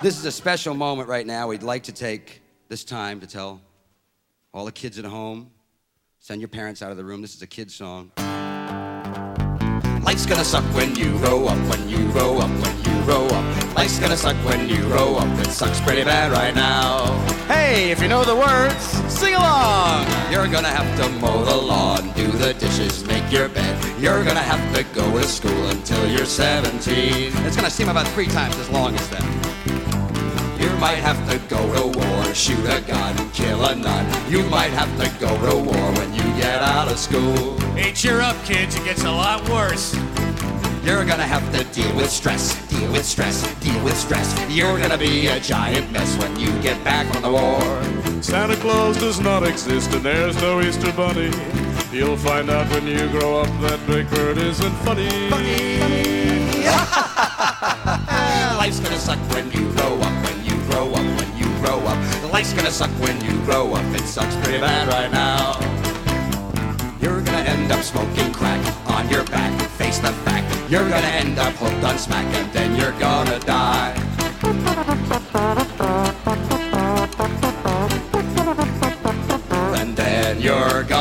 This is a special moment right now. We'd like to take this time to tell all the kids at home send your parents out of the room. This is a kid song. Life's gonna suck when you grow up, when you grow up, when you grow up. Life's gonna suck when you grow up. It sucks pretty bad right now. Hey, if you know the words, sing along. You're gonna have to mow the lawn, do the dishes, make your bed. You're gonna have to go to school until you're 17. It's gonna seem about three times as long as that. You might have to go to war, shoot a gun, kill a nun. You might have to go to war when you get out of school. Hey, cheer up, kids. It gets a lot worse. You're gonna have to deal with stress, deal with stress, deal with stress. You're gonna be a giant mess when you get back from the war. Santa Claus does not exist and there's no Easter Bunny. You'll find out when you grow up that Big Bird isn't funny. Life's gonna suck when you grow up, Life's gonna suck when you grow up. It sucks pretty bad right now. You're gonna end up smoking crack on your back. Face the fact. You're gonna end up hooked on smack and then you're gonna die. And then you're gonna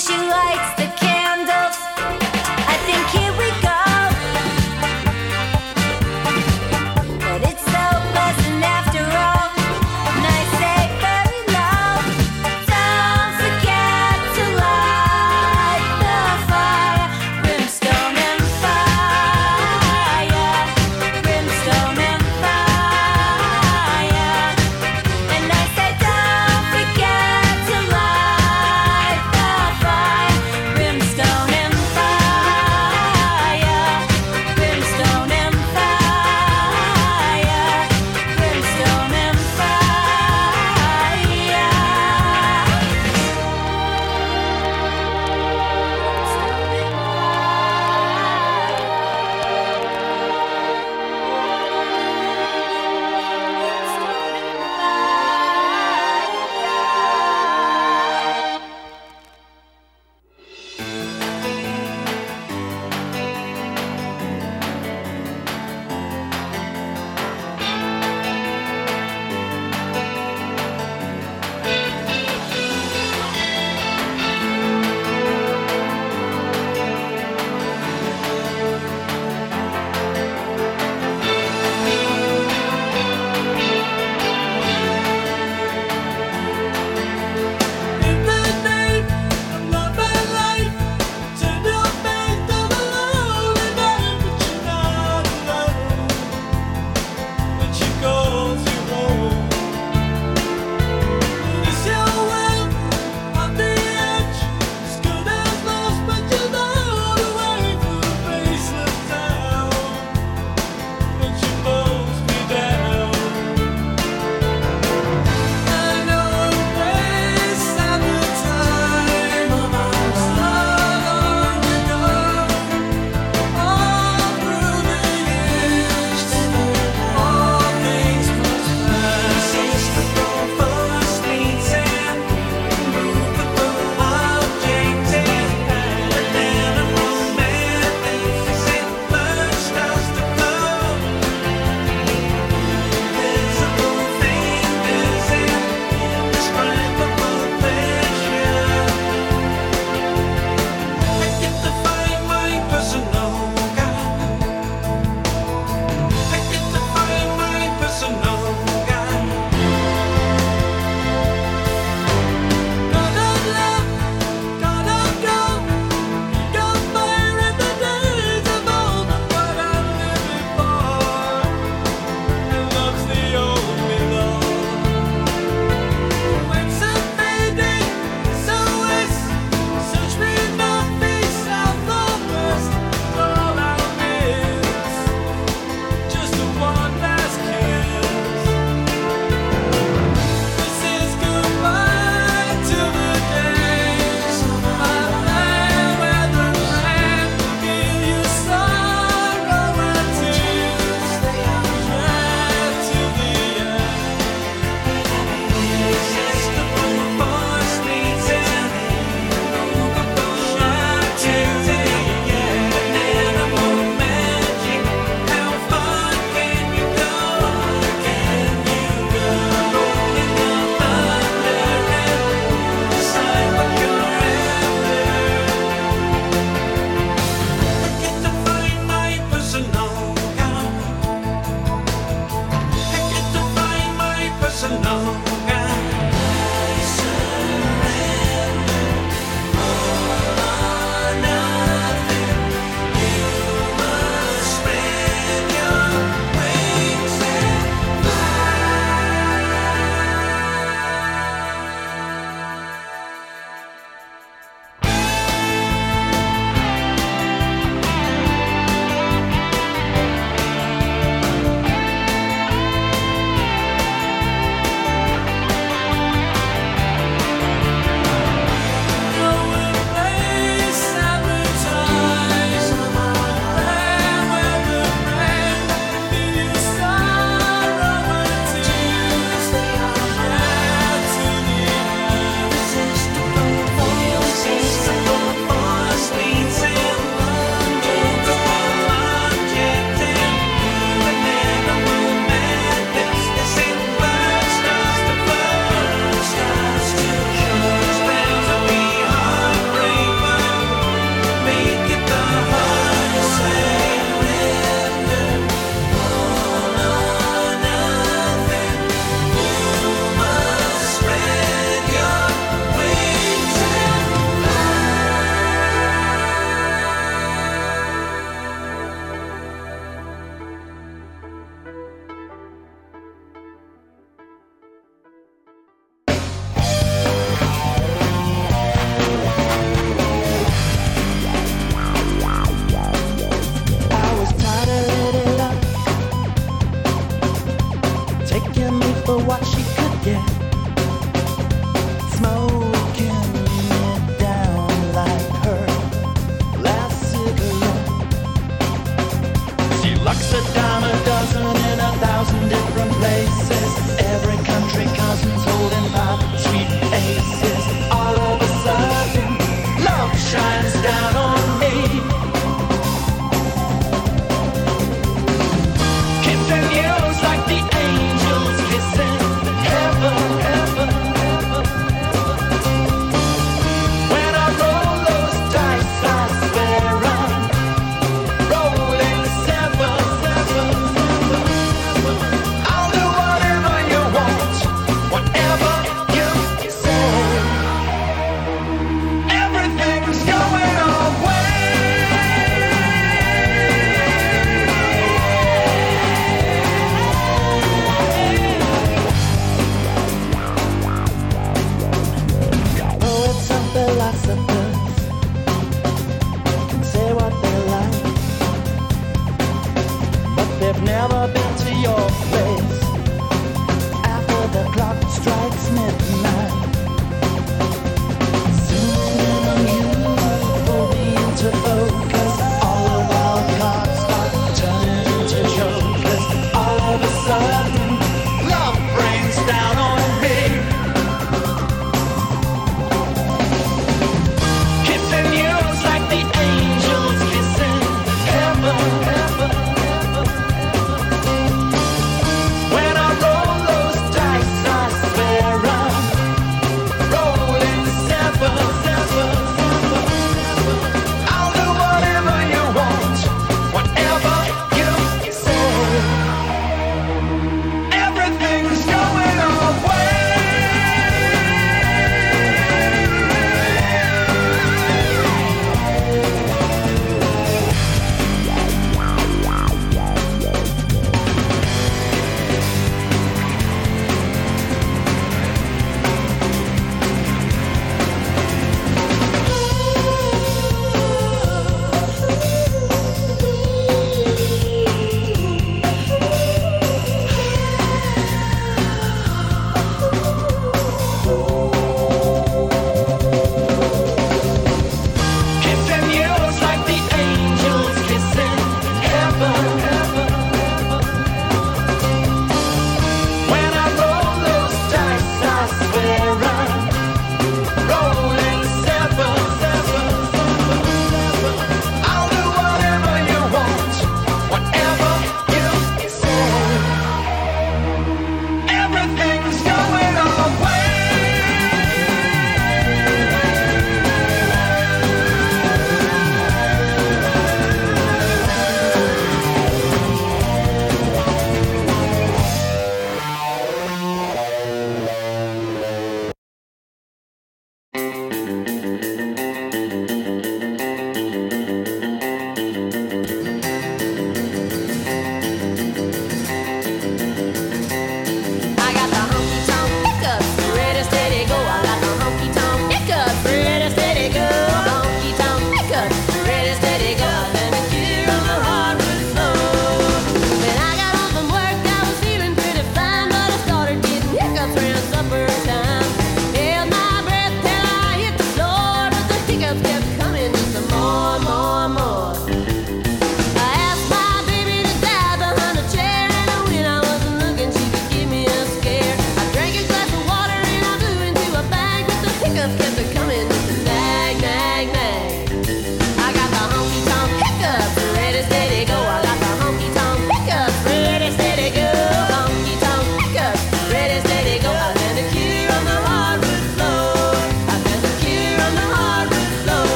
she likes the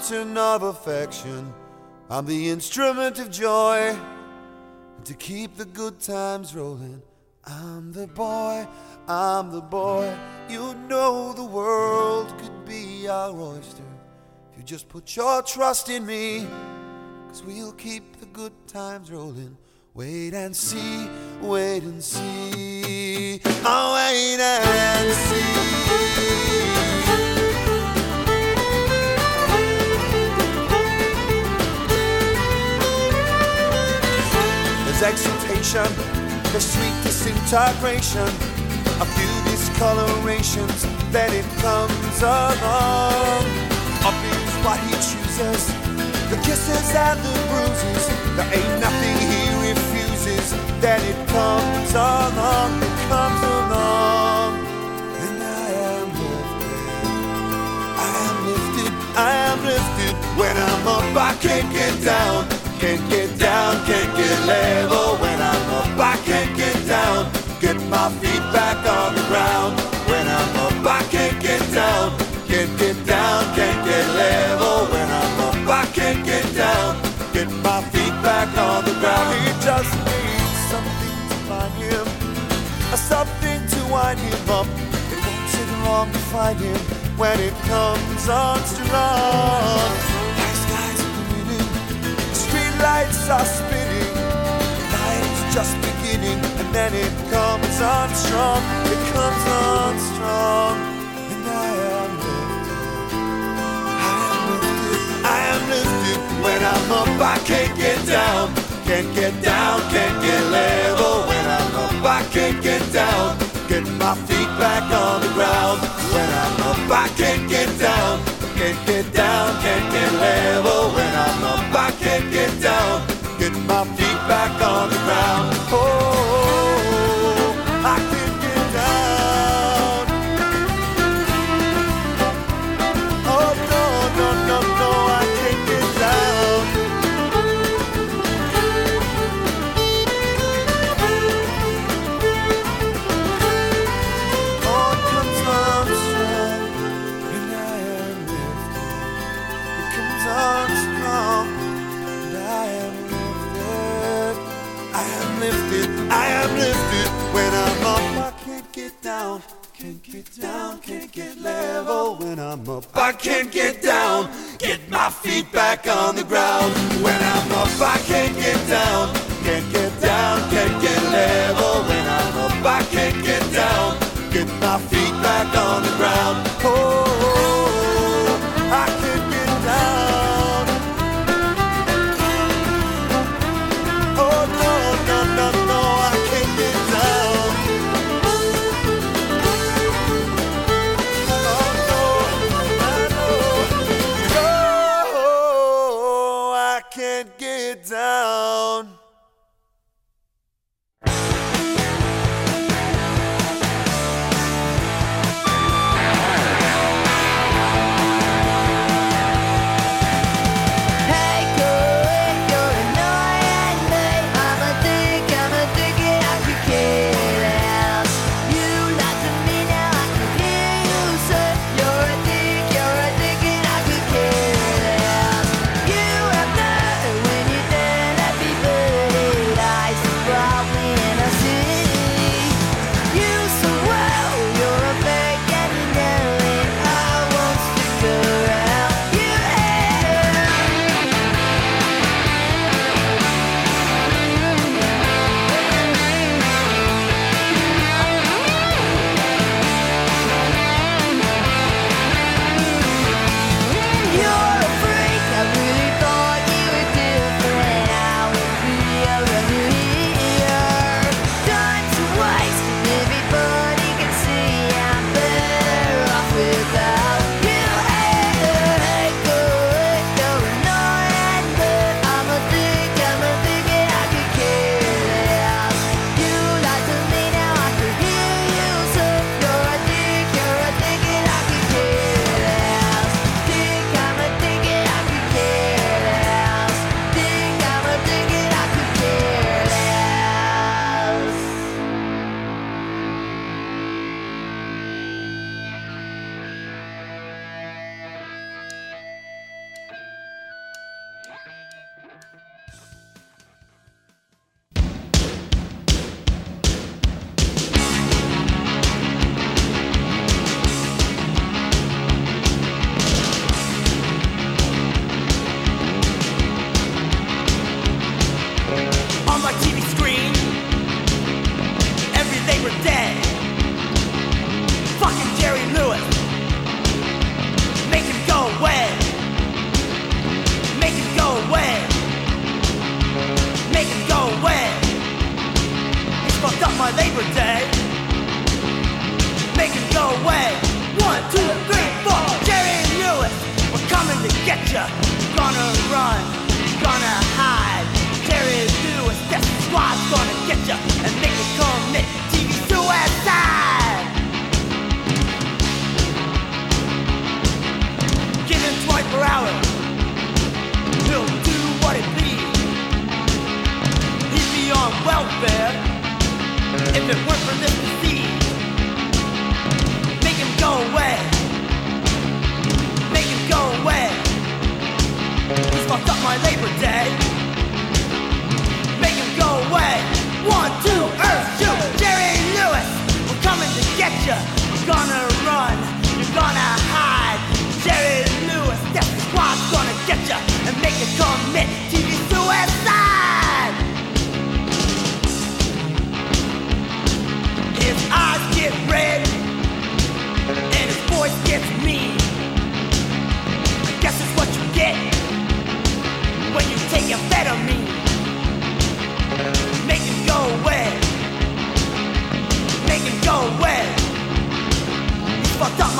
fountain of affection. I'm the instrument of joy. And to keep the good times rolling, I'm the boy, I'm the boy. You know the world could be our oyster if you just put your trust in me. Cause we'll keep the good times rolling. Wait and see, wait and see. Oh, wait and see. There's exultation, there's sweet disintegration, a few discolorations, then it comes along. Up is what he chooses, the kisses and the bruises, there ain't nothing he refuses, then it comes along, it comes along. And I am lifted, I am lifted, I am lifted, when I'm up I can't get down. Can't get down, can't get level when I'm up. I can't get down, get my feet back on the ground. When I'm up, I can't get down, can't get down, can't get level when I'm up. I can't get down, get my feet back on the ground. He just needs something to find him, something to wind him up. It won't take long to find him when it comes on strong lights are spinning, night's just beginning, and then it comes on strong, it comes on strong, and I am lifted, I am lifted, I am lifted. When I'm up, I can't get down, can't get down, can't get level. When I'm up, I can't get down, get my feet back on the ground. When I'm up, I can't get down, can't get down, can't get level. When if I can't get down, get my feet back on the ground. Oh, I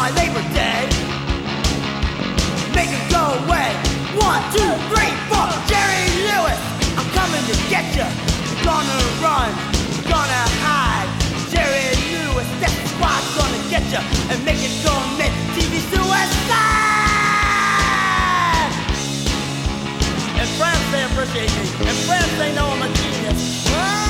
my labor Day, Make it go away. One, two, three, four. Jerry Lewis, I'm coming to get ya. Gonna run, gonna hide. Jerry Lewis, that squad's gonna get ya and make it go mid. TV suicide. In France, they appreciate me. In France, they know I'm a genius. Ah!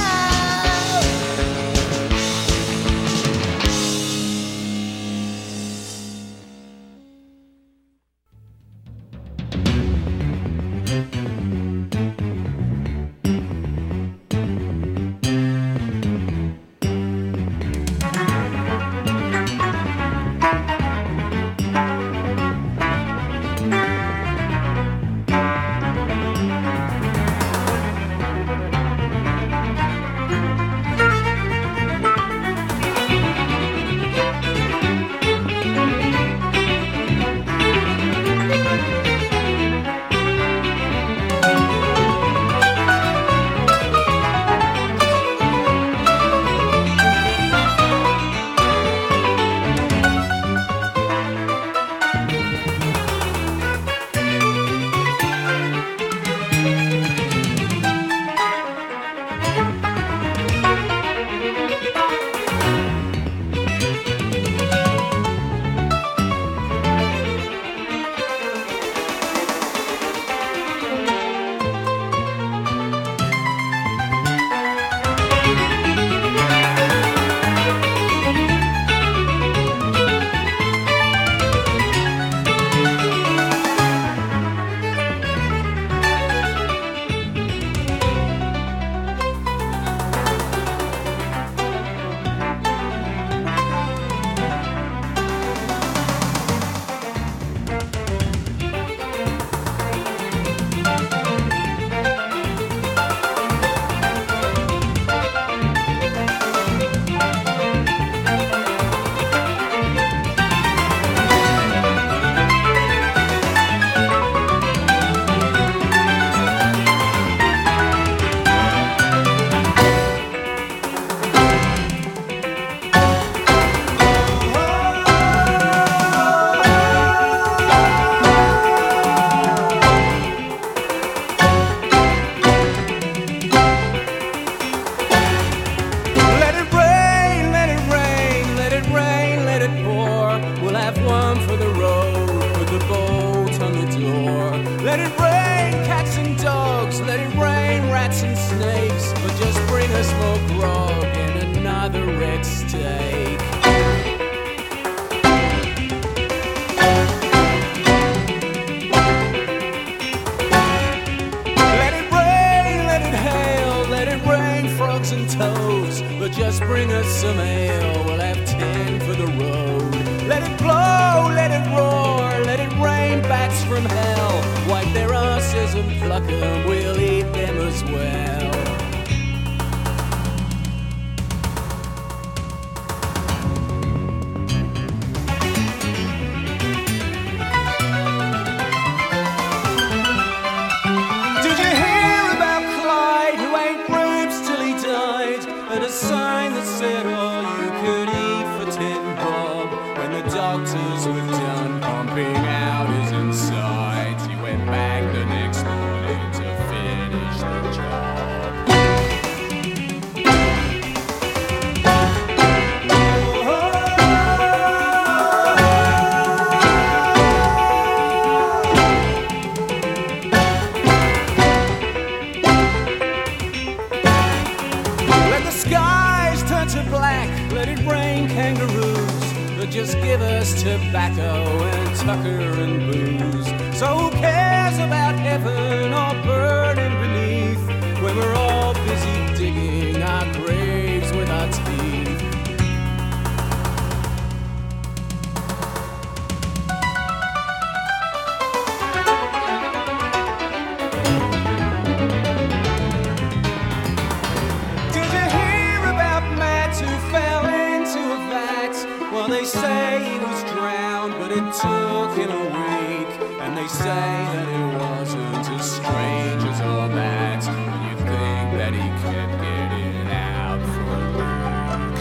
Well, they say he was drowned, but it took him a week. And they say that it wasn't as strange as all that. When you think that he kept getting out for a week.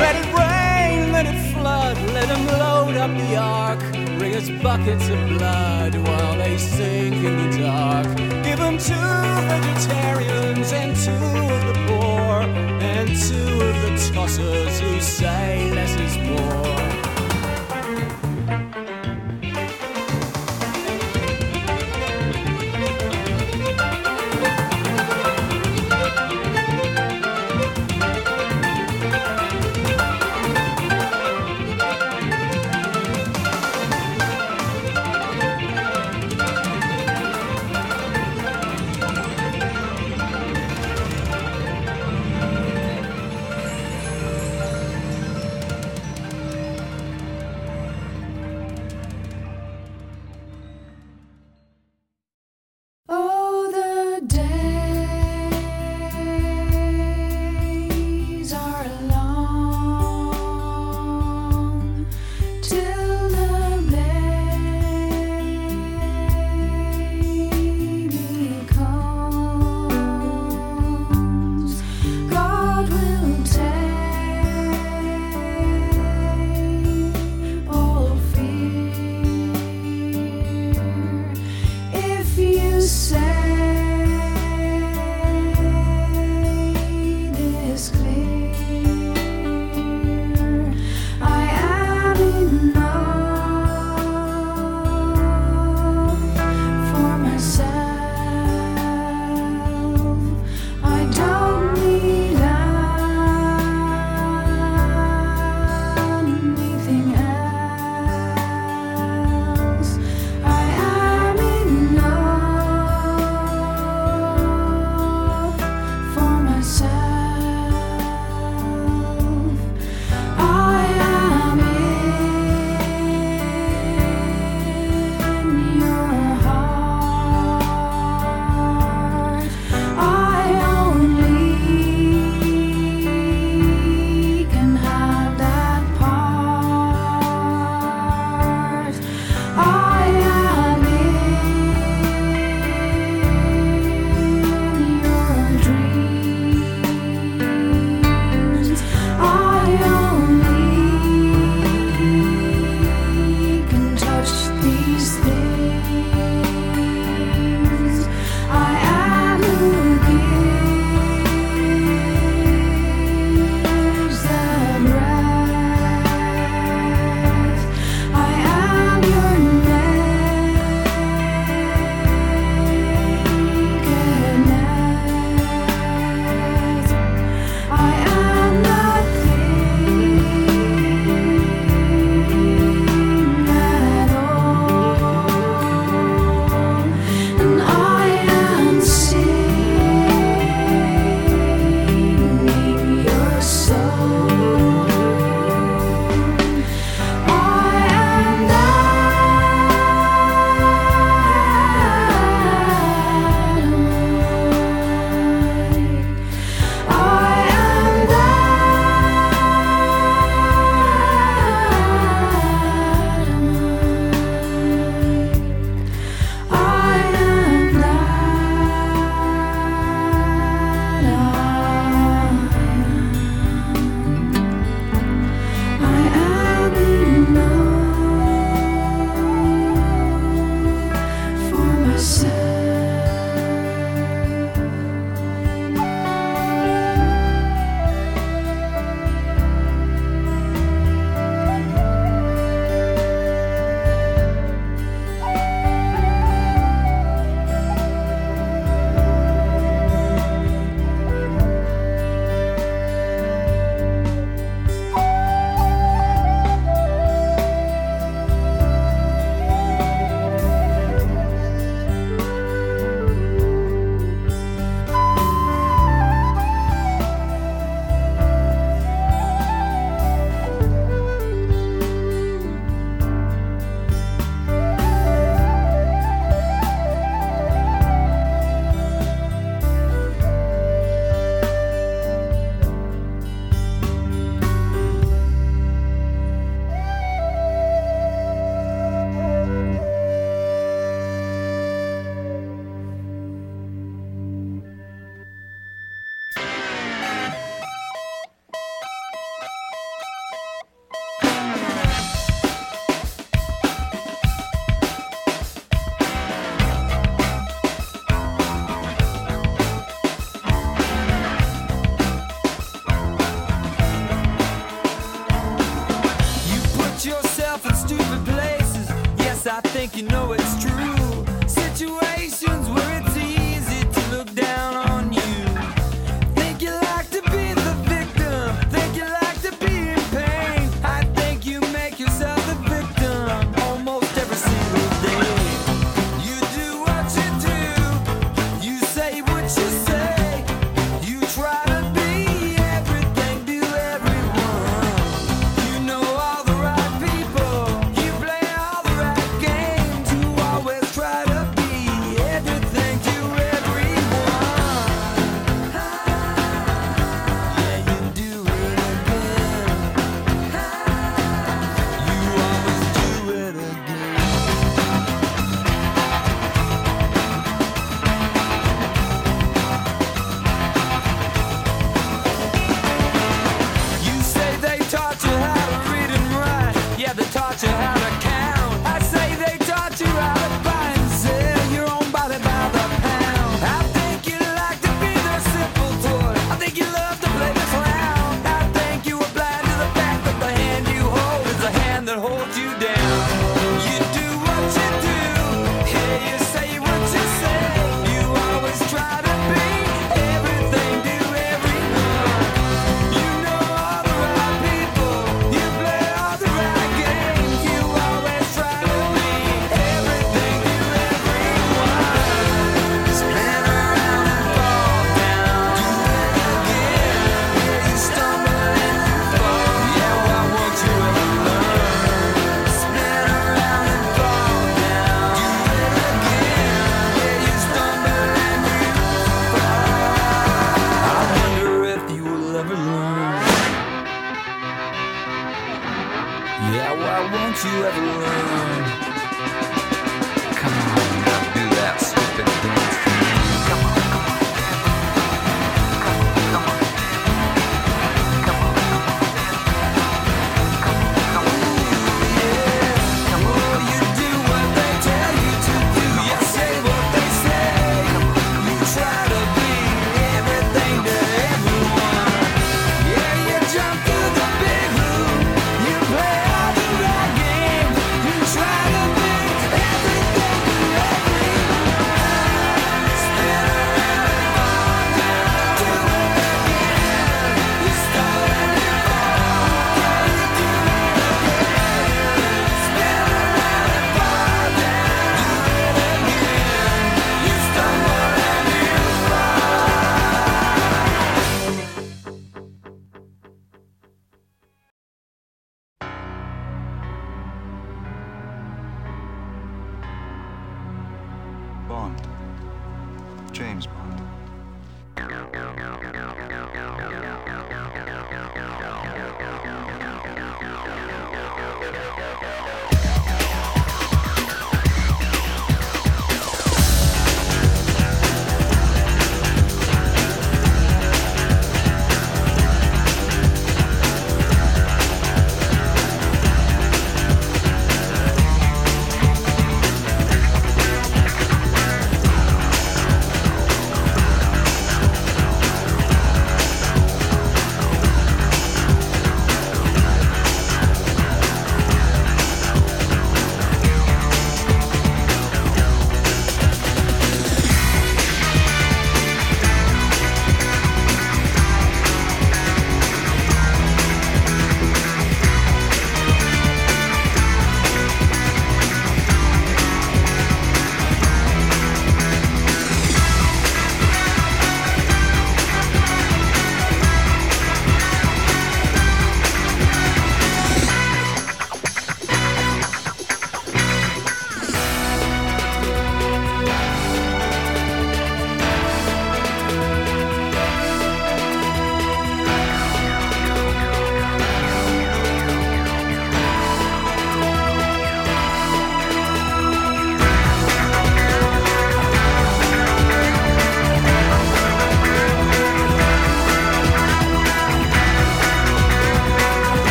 Let it rain, let it flood, let them load up the ark. Us buckets of blood while they sink in the dark. Give them two vegetarians and two of the poor, and two of the tossers who say less is more.